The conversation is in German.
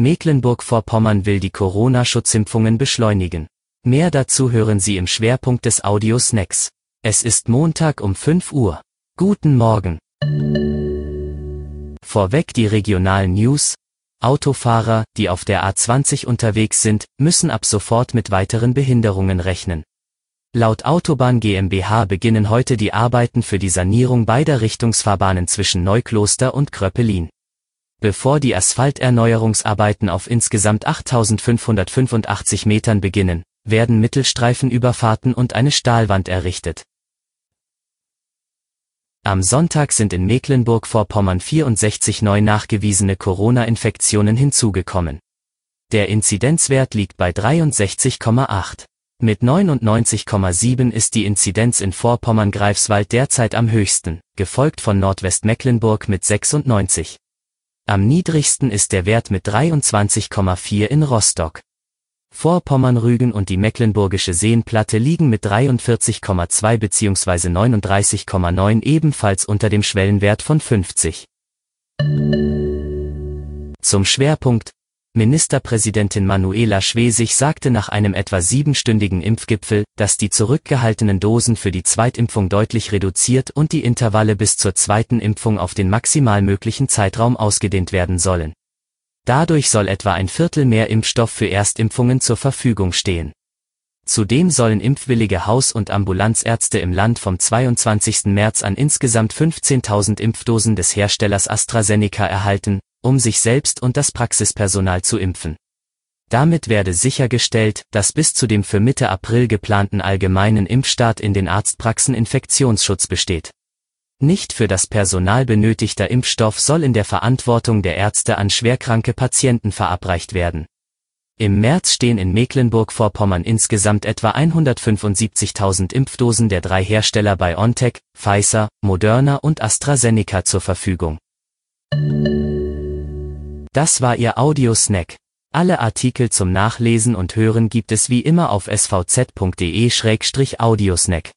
Mecklenburg-Vorpommern will die Corona-Schutzimpfungen beschleunigen. Mehr dazu hören Sie im Schwerpunkt des Audiosnacks. Es ist Montag um 5 Uhr. Guten Morgen. Vorweg die regionalen News. Autofahrer, die auf der A20 unterwegs sind, müssen ab sofort mit weiteren Behinderungen rechnen. Laut Autobahn GmbH beginnen heute die Arbeiten für die Sanierung beider Richtungsfahrbahnen zwischen Neukloster und Kröppelin. Bevor die Asphalterneuerungsarbeiten auf insgesamt 8585 Metern beginnen, werden Mittelstreifenüberfahrten und eine Stahlwand errichtet. Am Sonntag sind in Mecklenburg-Vorpommern 64 neu nachgewiesene Corona-Infektionen hinzugekommen. Der Inzidenzwert liegt bei 63,8. Mit 99,7 ist die Inzidenz in Vorpommern-Greifswald derzeit am höchsten, gefolgt von Nordwestmecklenburg mit 96. Am niedrigsten ist der Wert mit 23,4 in Rostock. Vorpommern-Rügen und die Mecklenburgische Seenplatte liegen mit 43,2 bzw. 39,9 ebenfalls unter dem Schwellenwert von 50. Zum Schwerpunkt Ministerpräsidentin Manuela Schwesig sagte nach einem etwa siebenstündigen Impfgipfel, dass die zurückgehaltenen Dosen für die Zweitimpfung deutlich reduziert und die Intervalle bis zur zweiten Impfung auf den maximal möglichen Zeitraum ausgedehnt werden sollen. Dadurch soll etwa ein Viertel mehr Impfstoff für Erstimpfungen zur Verfügung stehen. Zudem sollen impfwillige Haus- und Ambulanzärzte im Land vom 22. März an insgesamt 15.000 Impfdosen des Herstellers AstraZeneca erhalten, um sich selbst und das Praxispersonal zu impfen. Damit werde sichergestellt, dass bis zu dem für Mitte April geplanten allgemeinen Impfstart in den Arztpraxen Infektionsschutz besteht. Nicht für das Personal benötigter Impfstoff soll in der Verantwortung der Ärzte an schwerkranke Patienten verabreicht werden. Im März stehen in Mecklenburg-Vorpommern insgesamt etwa 175.000 Impfdosen der drei Hersteller BioNTech, Pfizer, Moderna und AstraZeneca zur Verfügung. Das war Ihr Audiosnack. Alle Artikel zum Nachlesen und Hören gibt es wie immer auf svz.de-audiosnack.